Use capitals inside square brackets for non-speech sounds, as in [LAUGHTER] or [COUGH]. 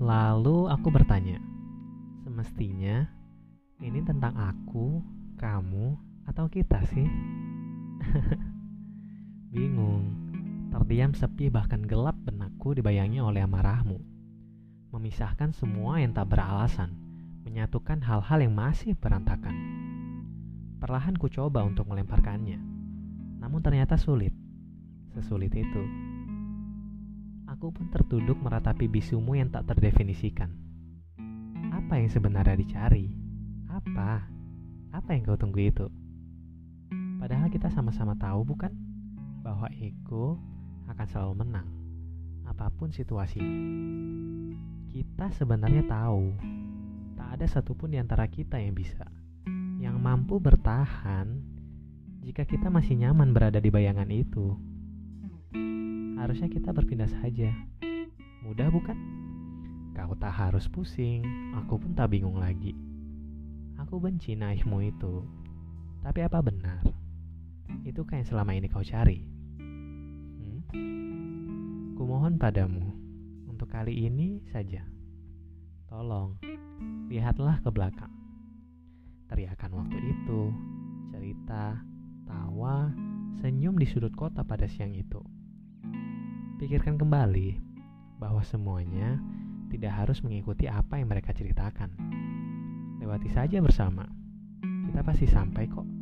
Lalu aku bertanya, semestinya ini tentang aku, kamu, atau kita sih? [LAUGHS] Bingung, terdiam sepi bahkan gelap benakku dibayangi oleh amarahmu. Memisahkan semua yang tak beralasan, menyatukan hal-hal yang masih berantakan. Perlahan ku coba untuk melemparkannya, namun ternyata sulit. Sesulit itu. Aku pun tertuduk meratapi bisumu yang tak terdefinisikan. Apa yang sebenarnya dicari? Apa? Apa yang kau tunggu itu? Padahal kita sama-sama tahu bukan? Bahwa ego akan selalu menang. Apa pun situasinya. Kita sebenarnya tahu. Tak ada satupun di antara kita yang bisa. Yang mampu bertahan jika kita masih nyaman berada di bayangan itu harusnya kita berpindah saja. Mudah bukan? Kau tak harus pusing, aku pun tak bingung lagi. Aku benci naifmu itu. Tapi apa benar? Itu yang selama ini kau cari. Hmm? Kumohon padamu, untuk kali ini saja. Tolong, lihatlah ke belakang. Teriakan waktu itu, cerita, tawa, senyum di sudut kota pada siang itu. Pikirkan kembali bahwa semuanya tidak harus mengikuti apa yang mereka ceritakan. Lewati saja bersama. Kita pasti sampai kok.